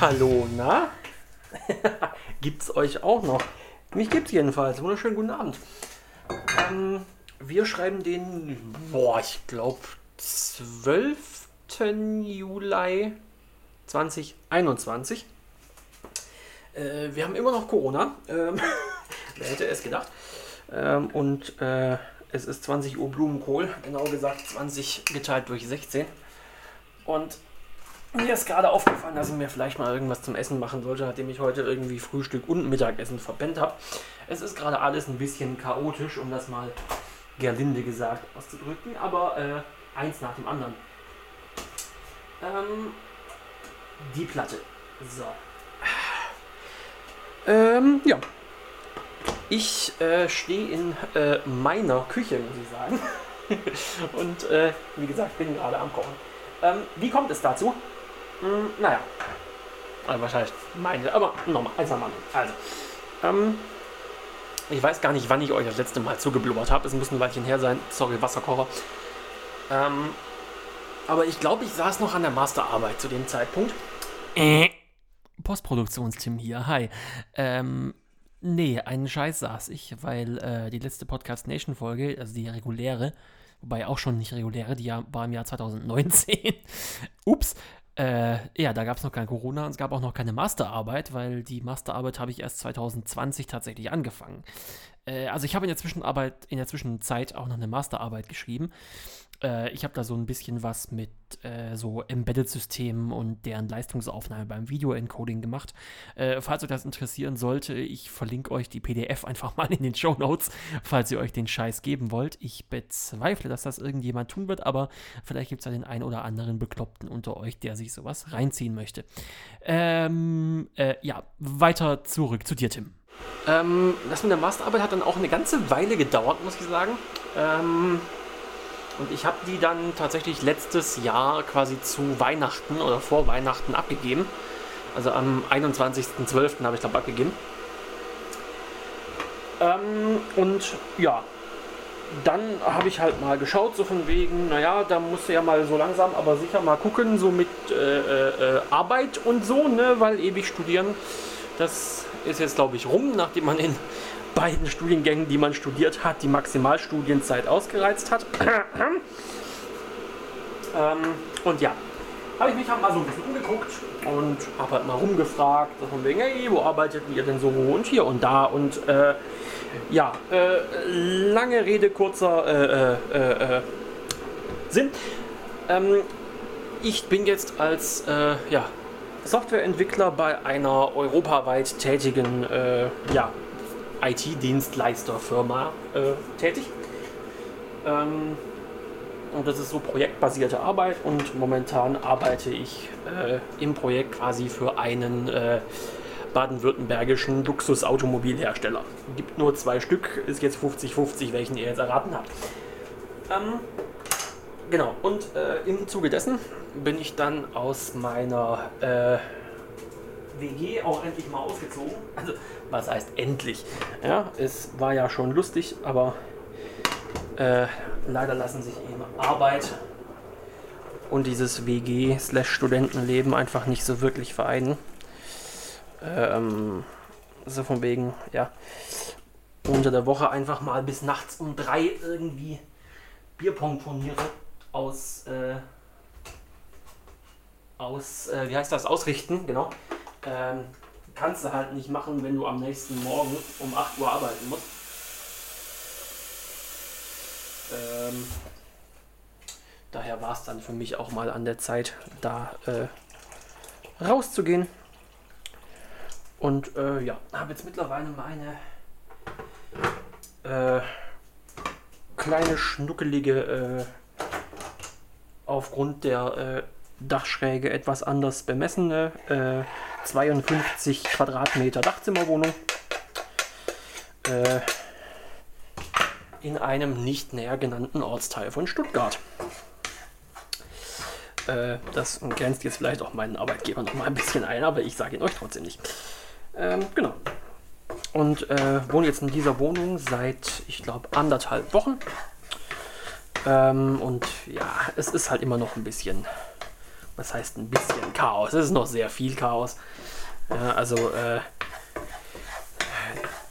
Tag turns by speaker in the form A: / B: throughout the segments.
A: Hallo, na? gibt's euch auch noch? Mich gibt's jedenfalls. Wunderschönen guten Abend. Ähm, wir schreiben den, boah, ich glaube, 12. Juli 2021. Äh, wir haben immer noch Corona. Ähm, wer hätte es gedacht? Ähm, und äh, es ist 20 Uhr Blumenkohl, genau gesagt 20 geteilt durch 16. Und mir ist gerade aufgefallen, dass ich mir vielleicht mal irgendwas zum Essen machen sollte, nachdem ich heute irgendwie Frühstück und Mittagessen verpennt habe. Es ist gerade alles ein bisschen chaotisch, um das mal gerlinde gesagt auszudrücken, aber äh, eins nach dem anderen. Ähm, die Platte. So. Ähm, ja. Ich äh, stehe in äh, meiner Küche, muss ich sagen. und äh, wie gesagt, bin gerade am Kochen. Ähm, wie kommt es dazu? Hm, naja. Also wahrscheinlich meine, aber nochmal, eins am anderen. Also, ähm, ich weiß gar nicht, wann ich euch das letzte Mal zugeblubbert habe. Es muss ein Weilchen her sein. Sorry, Wasserkocher. Ähm, aber ich glaube, ich saß noch an der Masterarbeit zu dem Zeitpunkt. Äh. Postproduktionsteam hier, hi. Ähm, nee, einen Scheiß saß ich, weil äh, die letzte Podcast Nation Folge, also die reguläre, wobei auch schon nicht reguläre, die war im Jahr 2019. Ups, äh, ja, da gab es noch kein Corona und es gab auch noch keine Masterarbeit, weil die Masterarbeit habe ich erst 2020 tatsächlich angefangen. Äh, also ich habe in der in der Zwischenzeit auch noch eine Masterarbeit geschrieben. Äh, ich habe da so ein bisschen was mit äh, so Embedded-Systemen und deren Leistungsaufnahme beim Video-Encoding gemacht. Äh, falls euch das interessieren sollte, ich verlinke euch die PDF einfach mal in den Show Notes, falls ihr euch den Scheiß geben wollt. Ich bezweifle, dass das irgendjemand tun wird, aber vielleicht gibt es ja den einen oder anderen Bekloppten unter euch, der sich sowas reinziehen möchte. Ähm, äh, ja, weiter zurück zu dir, Tim. Ähm, das mit der Masterarbeit hat dann auch eine ganze Weile gedauert, muss ich sagen. Ähm, und ich habe die dann tatsächlich letztes Jahr quasi zu Weihnachten oder vor Weihnachten abgegeben. Also am 21.12. habe ich glaube abgegeben. Ähm, und ja, dann habe ich halt mal geschaut, so von wegen, naja, da musst du ja mal so langsam, aber sicher mal gucken, so mit äh, äh, äh Arbeit und so, ne, weil ewig studieren, das ist jetzt glaube ich rum, nachdem man in beiden Studiengängen, die man studiert hat, die Maximalstudienzeit ausgereizt hat. ähm, und ja, habe ich mich halt mal so ein bisschen umgeguckt und habe halt mal rumgefragt, so von wegen, hey, wo arbeitet ihr denn so und hier und da und äh, ja, äh, lange Rede, kurzer äh, äh, äh Sinn. Ähm, ich bin jetzt als äh, ja, Softwareentwickler bei einer europaweit tätigen ja, IT-Dienstleisterfirma äh, tätig. Ähm, und das ist so projektbasierte Arbeit und momentan arbeite ich äh, im Projekt quasi für einen äh, baden-württembergischen Luxusautomobilhersteller. Gibt nur zwei Stück, ist jetzt 50-50, welchen ihr jetzt erraten habt. Ähm, genau, und äh, im Zuge dessen bin ich dann aus meiner äh, WG auch endlich mal ausgezogen. Also, was heißt endlich? Ja, es war ja schon lustig, aber äh, leider lassen sich eben Arbeit und dieses WG-Studentenleben einfach nicht so wirklich vereinen. Ähm, so von wegen, ja, unter der Woche einfach mal bis nachts um drei irgendwie Bierpong turniere aus, äh, aus, äh, wie heißt das, ausrichten, genau ähm, kannst du halt nicht machen, wenn du am nächsten Morgen um 8 Uhr arbeiten musst. Ähm, daher war es dann für mich auch mal an der Zeit, da äh, rauszugehen. Und äh, ja, habe jetzt mittlerweile meine äh, kleine schnuckelige, äh, aufgrund der äh, Dachschräge etwas anders bemessene äh, 52 Quadratmeter Dachzimmerwohnung äh, in einem nicht näher genannten Ortsteil von Stuttgart. Äh, das grenzt jetzt vielleicht auch meinen Arbeitgeber noch mal ein bisschen ein, aber ich sage ihn euch trotzdem nicht. Ähm, genau. Und äh, wohne jetzt in dieser Wohnung seit, ich glaube, anderthalb Wochen. Ähm, und ja, es ist halt immer noch ein bisschen was heißt ein bisschen Chaos? Es ist noch sehr viel Chaos. Ja, also äh,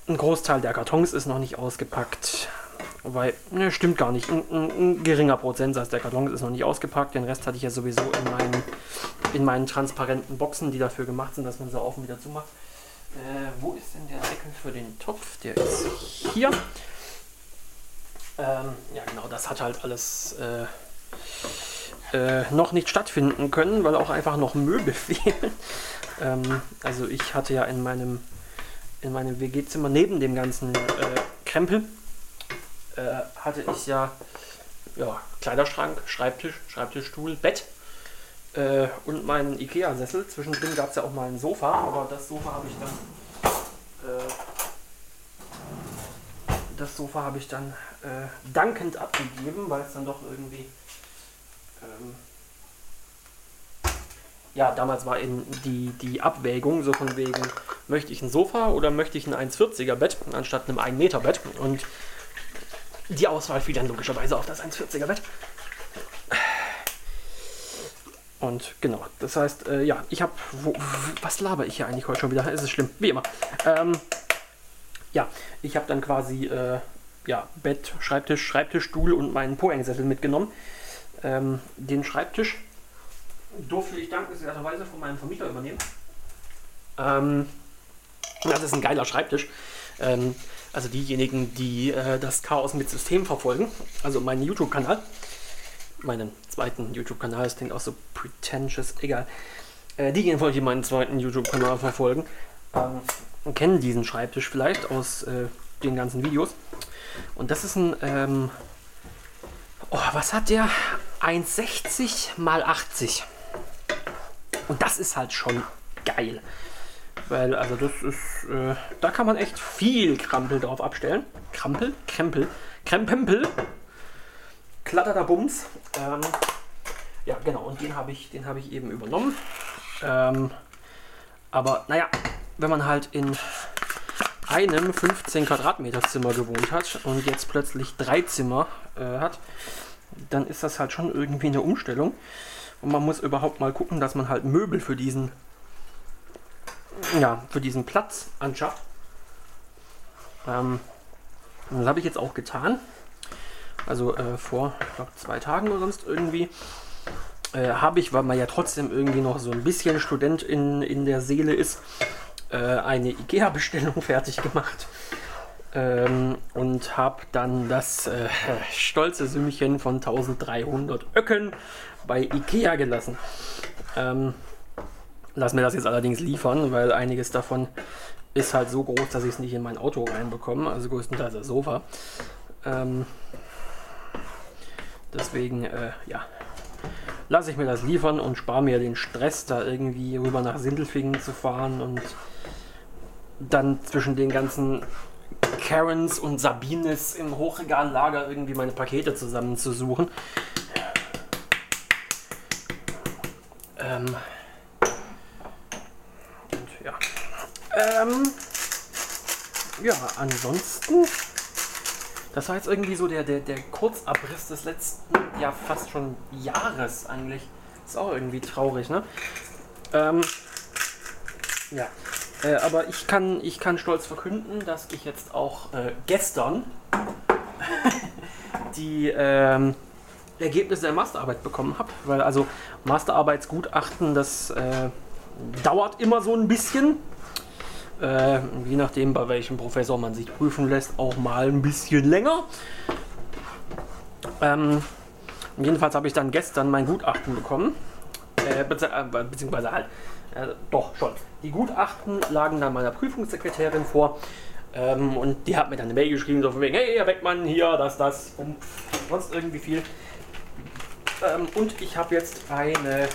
A: ein Großteil der Kartons ist noch nicht ausgepackt. Wobei, ne, stimmt gar nicht. Ein, ein, ein, geringer Prozentsatz der Kartons ist noch nicht ausgepackt. Den Rest hatte ich ja sowieso in meinen, in meinen transparenten Boxen, die dafür gemacht sind, dass man sie auf und wieder zumacht. Äh, wo ist denn der Deckel für den Topf? Der ist hier. Ähm, ja, genau, das hat halt alles äh, äh, noch nicht stattfinden können, weil auch einfach noch Möbel fehlen. ähm, also ich hatte ja in meinem, in meinem WG-Zimmer neben dem ganzen äh, Krempel äh, hatte ich ja, ja Kleiderschrank, Schreibtisch, Schreibtischstuhl, Bett äh, und meinen Ikea-Sessel. Zwischendrin gab es ja auch mal ein Sofa, aber das Sofa habe ich dann äh, das Sofa habe ich dann äh, dankend abgegeben, weil es dann doch irgendwie ähm, ja, damals war eben die, die Abwägung so von wegen, möchte ich ein Sofa oder möchte ich ein 1,40er Bett anstatt einem 1 Meter Bett und die Auswahl fiel dann logischerweise auf das 1,40er Bett. Und genau, das heißt, äh, ja, ich habe. Was laber ich hier eigentlich heute schon wieder? Es ist schlimm, wie immer. Ähm, ja, ich habe dann quasi äh, ja, Bett, Schreibtisch, Schreibtischstuhl und meinen Pohängsessel mitgenommen. Ähm, den Schreibtisch durfte ich dankenswerterweise von meinem Vermieter übernehmen. Ähm, das ist ein geiler Schreibtisch. Ähm, also diejenigen, die äh, das Chaos mit System verfolgen, also meinen YouTube-Kanal, meinen zweiten YouTube-Kanal, das klingt auch so pretentious, egal. Äh, diejenigen, die meinen zweiten YouTube-Kanal verfolgen, ähm, kennen diesen Schreibtisch vielleicht aus äh, den ganzen Videos. Und das ist ein, ähm, oh, was hat der? 1,60 mal 80. Und das ist halt schon geil. Weil, also das ist, äh, da kann man echt viel Krampel drauf abstellen. Krampel? Krempel? Krempempel? Klatterter Bums. Ähm, ja, genau, und den habe ich, hab ich eben übernommen. Ähm, aber naja, wenn man halt in einem 15 Quadratmeter Zimmer gewohnt hat und jetzt plötzlich drei Zimmer äh, hat, dann ist das halt schon irgendwie eine Umstellung. Und man muss überhaupt mal gucken, dass man halt Möbel für diesen, ja, für diesen Platz anschafft. Ähm, das habe ich jetzt auch getan. Also äh, vor, ich zwei Tagen oder sonst irgendwie. Äh, habe ich, weil man ja trotzdem irgendwie noch so ein bisschen Student in, in der Seele ist, äh, eine IKEA-Bestellung fertig gemacht. Ähm, und habe dann das äh, stolze Sümmchen von 1300 Öcken bei Ikea gelassen. Ähm, lass mir das jetzt allerdings liefern, weil einiges davon ist halt so groß, dass ich es nicht in mein Auto reinbekomme. Also größtenteils das Sofa. Ähm, deswegen, äh, ja, lasse ich mir das liefern und spare mir den Stress, da irgendwie rüber nach Sindelfingen zu fahren und dann zwischen den ganzen Karens und Sabines im Hochregallager irgendwie meine Pakete zusammenzusuchen. Ähm. Und ja. Ähm. Ja, ansonsten. Das war jetzt irgendwie so der, der, der Kurzabriss des letzten, ja fast schon Jahres eigentlich. Ist auch irgendwie traurig, ne? Ähm. Ja. Äh, aber ich kann, ich kann stolz verkünden, dass ich jetzt auch äh, gestern die ähm, Ergebnisse der Masterarbeit bekommen habe. Weil also Masterarbeitsgutachten, das äh, dauert immer so ein bisschen. Äh, je nachdem, bei welchem Professor man sich prüfen lässt, auch mal ein bisschen länger. Ähm, jedenfalls habe ich dann gestern mein Gutachten bekommen. Äh, äh beziehungsweise halt äh, doch, schon. Die Gutachten lagen dann meiner Prüfungssekretärin vor. Ähm, und die hat mir dann eine Mail geschrieben, so von wegen, hey, Herr Beckmann, hier, das, das und sonst irgendwie viel. Ähm, und ich habe jetzt eine äh,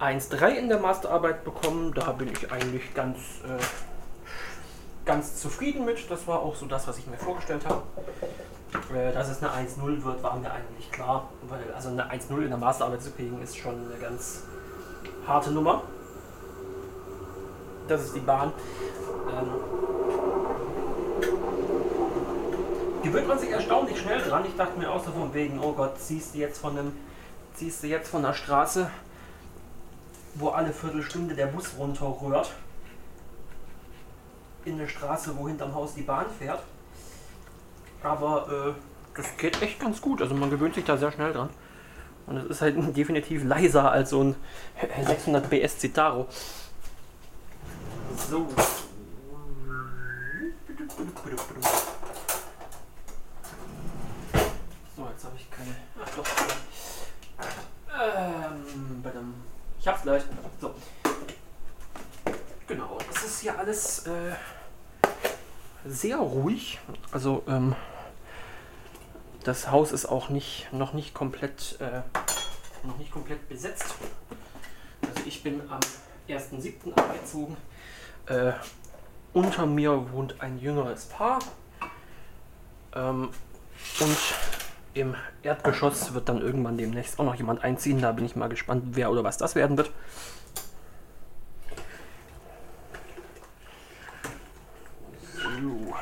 A: 1.3 in der Masterarbeit bekommen. Da bin ich eigentlich ganz, äh, ganz zufrieden mit. Das war auch so das, was ich mir vorgestellt habe. Äh, dass es eine 1.0 wird, war mir eigentlich klar. Weil also eine 1.0 in der Masterarbeit zu kriegen, ist schon eine ganz harte Nummer. Das ist die Bahn. Ähm, gewöhnt man sich erstaunlich schnell dran. Ich dachte mir auch so von wegen, oh Gott, ziehst du jetzt von einem ziehst du jetzt von der Straße, wo alle Viertelstunde der Bus runterrührt, in eine Straße, wo hinterm Haus die Bahn fährt. Aber äh, das geht echt ganz gut. Also man gewöhnt sich da sehr schnell dran. Und es ist halt definitiv leiser als so ein 600 PS Citaro. So. So, jetzt habe ich keine. Ach doch. Ähm, ich hab's gleich. So. Genau, das ist hier alles äh, sehr ruhig. Also, ähm, das Haus ist auch nicht, noch nicht komplett, äh, noch nicht komplett besetzt. Also ich bin am 1.7. eingezogen. Äh, unter mir wohnt ein jüngeres Paar. Ähm, und im Erdgeschoss wird dann irgendwann demnächst auch noch jemand einziehen. Da bin ich mal gespannt, wer oder was das werden wird. So.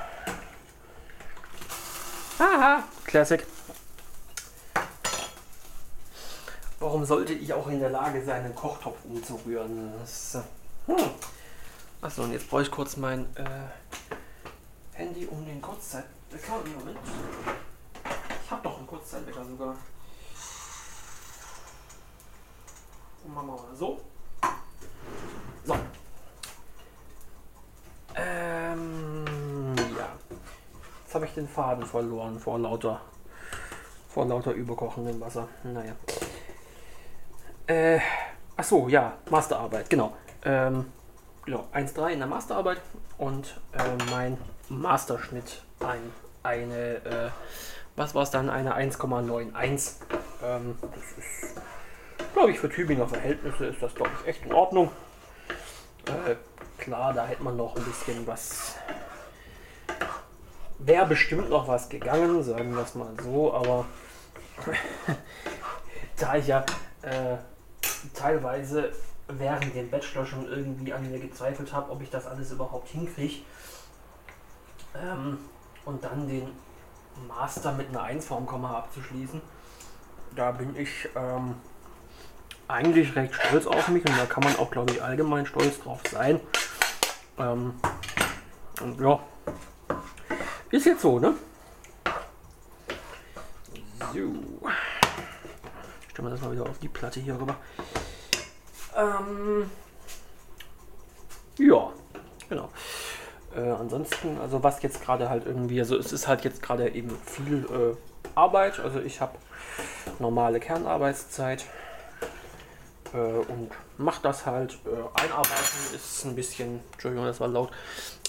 A: Haha, Classic. Warum sollte ich auch in der Lage sein, einen Kochtopf umzurühren? Das, hm. Achso, und jetzt brauche ich kurz mein äh, Handy um den Kurzzeitwecker. Moment. Ich habe doch einen Kurzzeitwecker sogar. Machen wir mal. So. Ähm, ja. Jetzt habe ich den Faden verloren vor lauter, vor lauter überkochendem Wasser. Naja. Äh, achso, ja, Masterarbeit, genau. Ähm, genau, 1,3 in der Masterarbeit und äh, mein Masterschnitt ein, eine äh, was war es dann? Eine 1,91. Ähm, das ist, glaube ich, für Tübinger Verhältnisse ist das, glaube ich, echt in Ordnung. Äh, klar, da hätte man noch ein bisschen was. Wäre bestimmt noch was gegangen, sagen wir es mal so, aber da ich ja äh, teilweise während dem Bachelor schon irgendwie an mir gezweifelt habe, ob ich das alles überhaupt hinkriege. Ähm, und dann den Master mit einer 1 vorm Komma abzuschließen. Da bin ich ähm, eigentlich recht stolz auf mich und da kann man auch, glaube ich, allgemein stolz drauf sein. Ähm, und ja, ist jetzt so, ne? So. Stellen wir das mal wieder auf die Platte hier rüber. Ähm, ja, genau. Äh, ansonsten, also was jetzt gerade halt irgendwie, also es ist halt jetzt gerade eben viel äh, Arbeit. Also ich habe normale Kernarbeitszeit äh, und mache das halt. Äh, Einarbeitung ist ein bisschen, Entschuldigung, das war laut.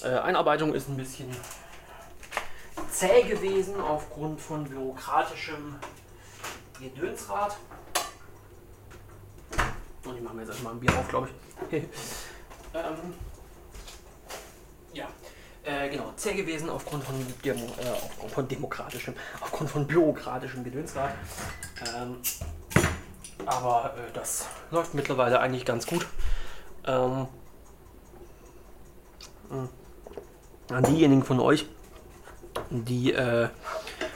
A: Äh, Einarbeitung ist ein bisschen zäh gewesen aufgrund von bürokratischem Gedönsrad. Und ich mache mir jetzt erstmal ein Bier auf, glaube ich. ähm, ja, äh, genau, zäh gewesen aufgrund von, Demo, äh, aufgrund von demokratischem, aufgrund von bürokratischem Gedönsrad. Ähm, aber äh, das läuft mittlerweile eigentlich ganz gut. Ähm, äh, an diejenigen von euch, die äh,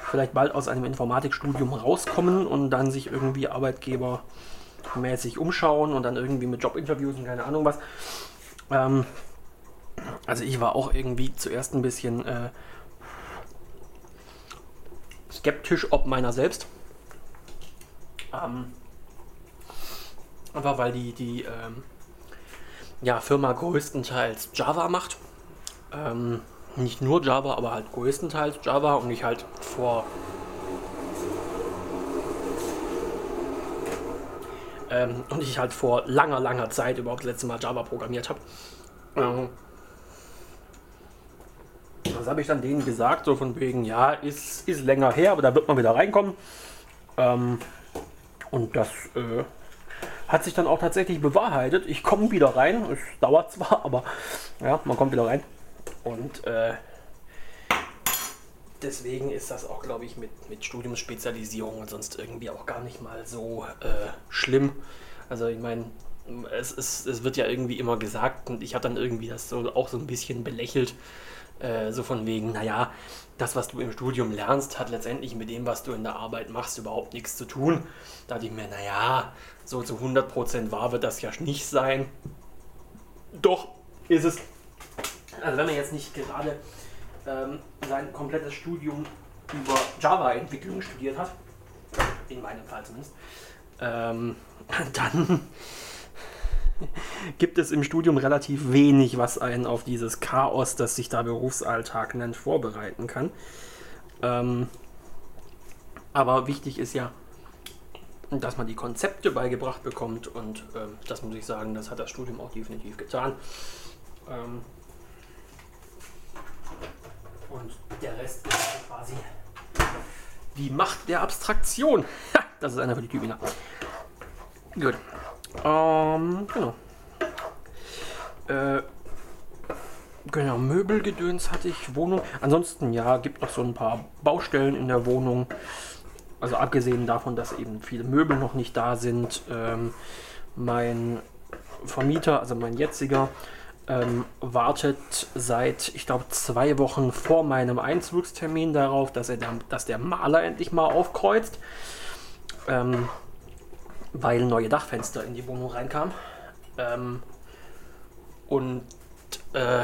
A: vielleicht bald aus einem Informatikstudium rauskommen und dann sich irgendwie arbeitgebermäßig umschauen und dann irgendwie mit Jobinterviews und keine Ahnung was. Ähm, also ich war auch irgendwie zuerst ein bisschen äh, skeptisch ob meiner selbst. Ähm, aber weil die, die ähm, ja, Firma größtenteils Java macht. Ähm, nicht nur Java, aber halt größtenteils Java und ich halt vor ähm, und ich halt vor langer, langer Zeit überhaupt das letzte Mal Java programmiert habe. Ähm, das habe ich dann denen gesagt, so von wegen, ja, ist, ist länger her, aber da wird man wieder reinkommen. Ähm, und das äh, hat sich dann auch tatsächlich bewahrheitet. Ich komme wieder rein. Es dauert zwar, aber ja, man kommt wieder rein. Und äh, deswegen ist das auch, glaube ich, mit, mit Studiumsspezialisierung und sonst irgendwie auch gar nicht mal so äh, schlimm. Also ich meine, es, es, es wird ja irgendwie immer gesagt und ich habe dann irgendwie das so auch so ein bisschen belächelt Äh, so von wegen, naja, das, was du im Studium lernst, hat letztendlich mit dem, was du in der Arbeit machst, überhaupt nichts zu tun. Da dachte ich mir, naja, so zu 100% wahr wird das ja nicht sein. Doch, ist es. Also wenn man jetzt nicht gerade ähm, sein komplettes Studium über Java-Entwicklung studiert hat, in meinem Fall zumindest, ähm, dann gibt es im Studium relativ wenig, was einen auf dieses Chaos, das sich da Berufsalltag nennt, vorbereiten kann. Ähm, aber wichtig ist ja, dass man die Konzepte beigebracht bekommt und ähm, das muss ich sagen, das hat das Studium auch definitiv getan. Ähm, und der Rest ist quasi die Macht der Abstraktion. das ist einer für die Tübinger. Gut. Ähm, genau. Äh, genau, Möbelgedöns hatte ich, Wohnung. Ansonsten, ja, gibt noch so ein paar Baustellen in der Wohnung. Also abgesehen davon, dass eben viele Möbel noch nicht da sind. Ähm, mein Vermieter, also mein jetziger, ähm, wartet seit, ich glaube, zwei Wochen vor meinem Einzugstermin darauf, dass, er der, dass der Maler endlich mal aufkreuzt. Ähm, weil neue Dachfenster in die Wohnung reinkamen. Ähm, und äh,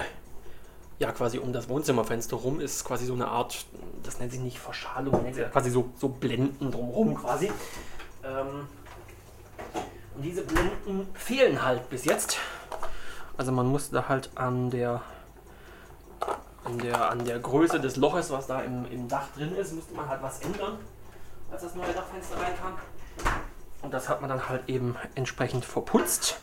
A: ja, quasi um das Wohnzimmerfenster rum ist quasi so eine Art, das nennt sich nicht Verschalung, nennt sich quasi so, so Blenden drumherum quasi. Ähm, und diese Blenden fehlen halt bis jetzt. Also man musste halt an der, an der, an der Größe des Loches, was da im, im Dach drin ist, musste man halt was ändern, als das neue Dachfenster reinkam. Und das hat man dann halt eben entsprechend verputzt.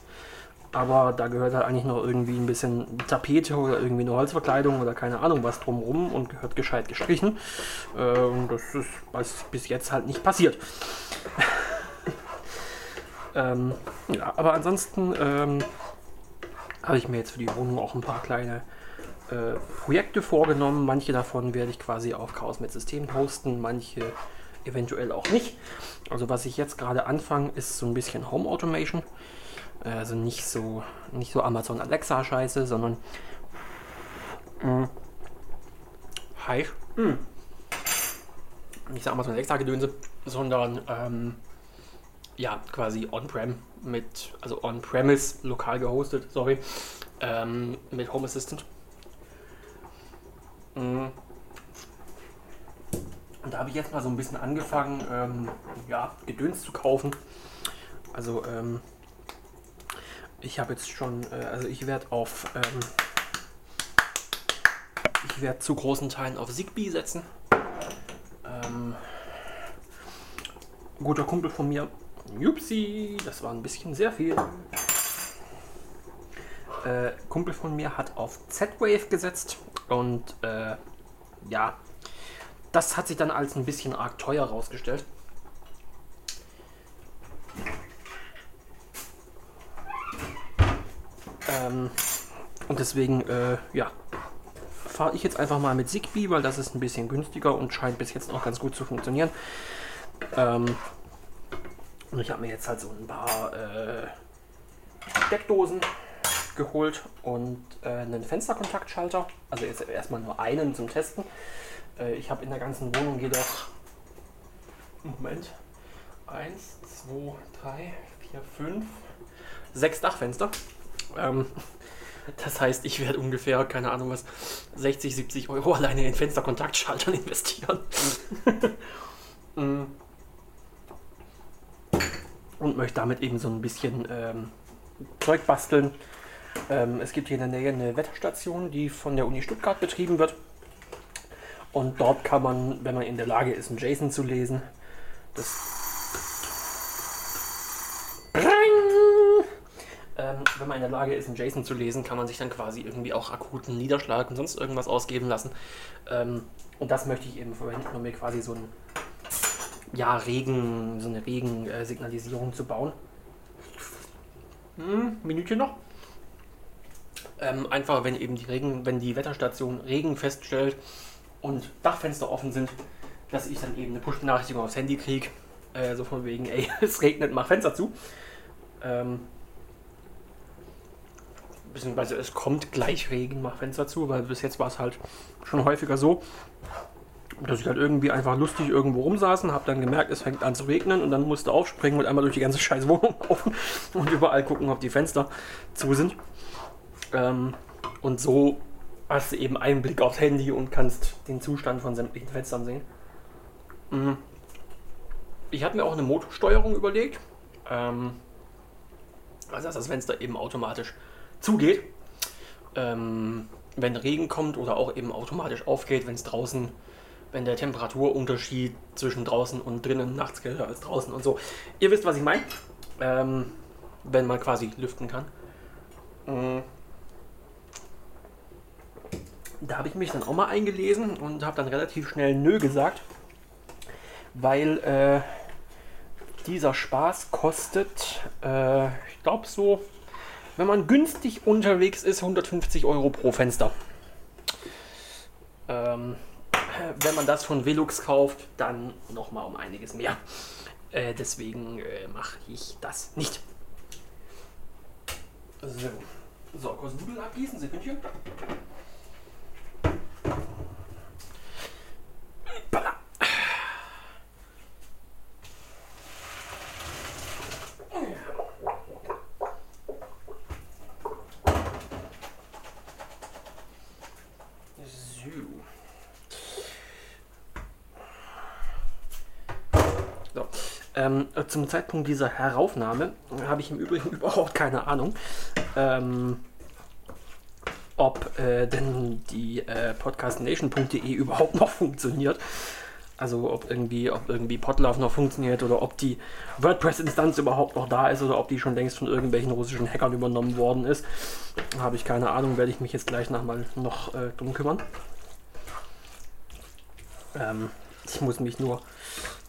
A: Aber da gehört halt eigentlich noch irgendwie ein bisschen Tapete oder irgendwie eine Holzverkleidung oder keine Ahnung was drumrum und gehört gescheit gestrichen. Äh, und das ist bis jetzt halt nicht passiert. ähm, ja, aber ansonsten ähm, habe ich mir jetzt für die Wohnung auch ein paar kleine äh, Projekte vorgenommen. Manche davon werde ich quasi auf Chaos mit System posten, manche eventuell auch nicht. Also was ich jetzt gerade anfange, ist so ein bisschen Home Automation. Also nicht so, nicht so Amazon Alexa Scheiße, sondern mh, hi, mh, nicht so Amazon Alexa Gedönse, sondern ähm, ja quasi On-Prem mit, also On-Premise lokal gehostet, sorry, ähm, mit Home Assistant. Mh und da habe ich jetzt mal so ein bisschen angefangen, ähm, ja, Gedöns zu kaufen. Also, ähm, ich habe jetzt schon, äh, also ich werde auf, ähm, ich werde zu großen Teilen auf Zigbee setzen. Ähm, guter Kumpel von mir, Jupsi, das war ein bisschen sehr viel. Äh, Kumpel von mir hat auf Z-Wave gesetzt und äh, ja, das hat sich dann als ein bisschen arg teuer rausgestellt. Ähm, und deswegen, äh, ja, fahre ich jetzt einfach mal mit Zigbee, weil das ist ein bisschen günstiger und scheint bis jetzt auch ganz gut zu funktionieren. Ähm, und ich habe mir jetzt halt so ein paar äh, Steckdosen geholt und äh, einen Fensterkontaktschalter. Also jetzt erstmal nur einen zum Testen. Äh, ich habe in der ganzen Wohnung jedoch, Moment, 1, 2, 3, 4, 5, 6 Dachfenster. Ähm, das heißt, ich werde ungefähr, keine Ahnung was, 60, 70 Euro alleine in Fensterkontaktschaltern investieren. Mm. Und möchte damit eben so ein bisschen ähm, Zeug basteln. Ähm, es gibt hier in der Nähe eine Wetterstation, die von der Uni Stuttgart betrieben wird. Und dort kann man, wenn man in der Lage ist, ein JSON zu lesen, das ähm, wenn man in der Lage ist, ein JSON zu lesen, kann man sich dann quasi irgendwie auch akuten Niederschlag und sonst irgendwas ausgeben lassen. Ähm, und das möchte ich eben verwenden, um mir quasi so ein ja, Regen, so eine Regensignalisierung zu bauen. Hm, Minütchen noch. Ähm, einfach, wenn eben die Regen, wenn die Wetterstation Regen feststellt, und Dachfenster offen sind, dass ich dann eben eine Push-Benachrichtigung aufs Handy kriege. Äh, so von wegen, ey, es regnet, mach Fenster zu. Ähm, beziehungsweise es kommt gleich Regen, mach Fenster zu, weil bis jetzt war es halt schon häufiger so, dass ich halt irgendwie einfach lustig irgendwo rumsaßen, habe dann gemerkt, es fängt an zu regnen und dann musste aufspringen und einmal durch die ganze scheiß Wohnung laufen und überall gucken, ob die Fenster zu sind. Ähm, und so hast du eben einen Blick aufs Handy und kannst den Zustand von sämtlichen Fenstern sehen. Mhm. Ich habe mir auch eine Motorsteuerung überlegt. Ähm, also dass das Fenster eben automatisch zugeht, ähm, wenn Regen kommt oder auch eben automatisch aufgeht, wenn es draußen, wenn der Temperaturunterschied zwischen draußen und drinnen nachts kälter als draußen und so. Ihr wisst, was ich meine. Ähm, wenn man quasi lüften kann. Mhm. Da habe ich mich dann auch mal eingelesen und habe dann relativ schnell Nö gesagt, weil äh, dieser Spaß kostet, äh, ich glaube so, wenn man günstig unterwegs ist, 150 Euro pro Fenster. Ähm, wenn man das von Velux kauft, dann nochmal um einiges mehr. Äh, deswegen äh, mache ich das nicht. So, so kurz Nudeln abgießen, Sekündchen. Ähm, zum Zeitpunkt dieser Heraufnahme habe ich im Übrigen überhaupt keine Ahnung, ähm, ob äh, denn die äh, podcastnation.de überhaupt noch funktioniert. Also ob irgendwie, ob irgendwie Podlove noch funktioniert oder ob die WordPress-Instanz überhaupt noch da ist oder ob die schon längst von irgendwelchen russischen Hackern übernommen worden ist. Habe ich keine Ahnung, werde ich mich jetzt gleich nochmal noch äh, drum kümmern. Ähm, ich muss mich nur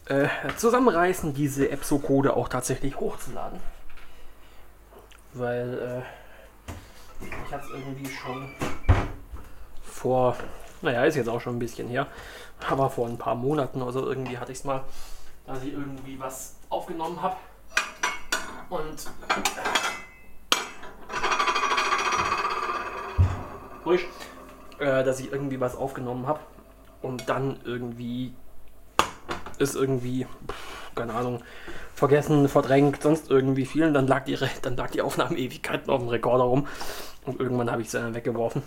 A: äh, zusammenreißen, diese Epso-Code auch tatsächlich hochzuladen. Weil äh, ich habe es irgendwie schon vor, naja, ist jetzt auch schon ein bisschen her, aber vor ein paar Monaten oder so irgendwie hatte ich es mal, dass ich irgendwie was aufgenommen habe und ruhig, äh, dass ich irgendwie was aufgenommen habe und dann irgendwie ist irgendwie, keine Ahnung, vergessen, verdrängt, sonst irgendwie viel. Und dann lag die, dann lag die Aufnahme Ewigkeiten auf dem Rekorder rum. Und irgendwann habe ich sie dann weggeworfen.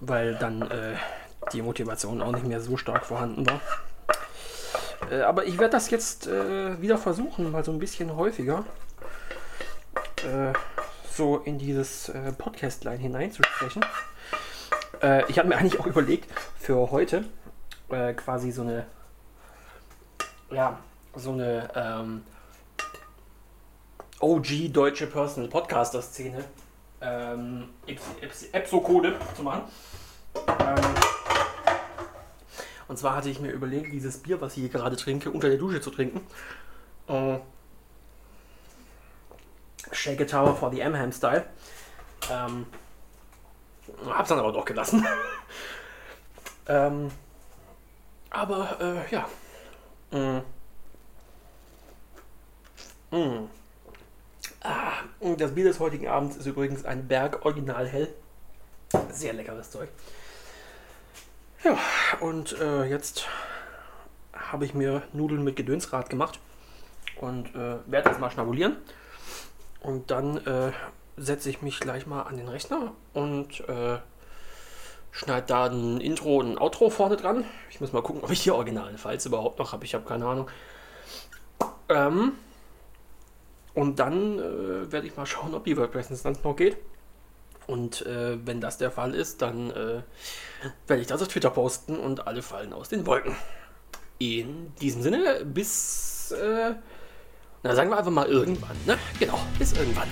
A: Weil dann äh, die Motivation auch nicht mehr so stark vorhanden war. Äh, aber ich werde das jetzt äh, wieder versuchen, mal so ein bisschen häufiger äh, so in dieses äh, Podcast-Line hineinzusprechen. Äh, ich habe mir eigentlich auch überlegt, für heute äh, quasi so eine, ja, so eine ähm, OG deutsche Personal Podcaster Szene ähm, Epso-Code zu machen. Ähm, und zwar hatte ich mir überlegt, dieses Bier, was ich hier gerade trinke, unter der Dusche zu trinken. Äh, Shake a Tower for the M-Ham Style. Ähm, hab's dann aber doch gelassen. ähm, aber äh, ja. Mm. Mm. Ah, das Bier des heutigen Abends ist übrigens ein Berg Original Hell. Sehr leckeres Zeug. Ja, und äh, jetzt habe ich mir Nudeln mit Gedönsrad gemacht und äh, werde das mal schnabulieren. Und dann äh, setze ich mich gleich mal an den Rechner und schneide da ein Intro und ein Outro vorne dran. Ich muss mal gucken, ob ich die originalen Files überhaupt noch habe. Ich habe keine Ahnung. Ähm, und dann äh, werde ich mal schauen, ob die WordPress-Instanz noch geht. Und äh, wenn das der Fall ist, dann äh, werde ich das auf Twitter posten und alle fallen aus den Wolken. In diesem Sinne, bis, äh, na sagen wir einfach mal irgendwann, ne? Genau, bis irgendwann.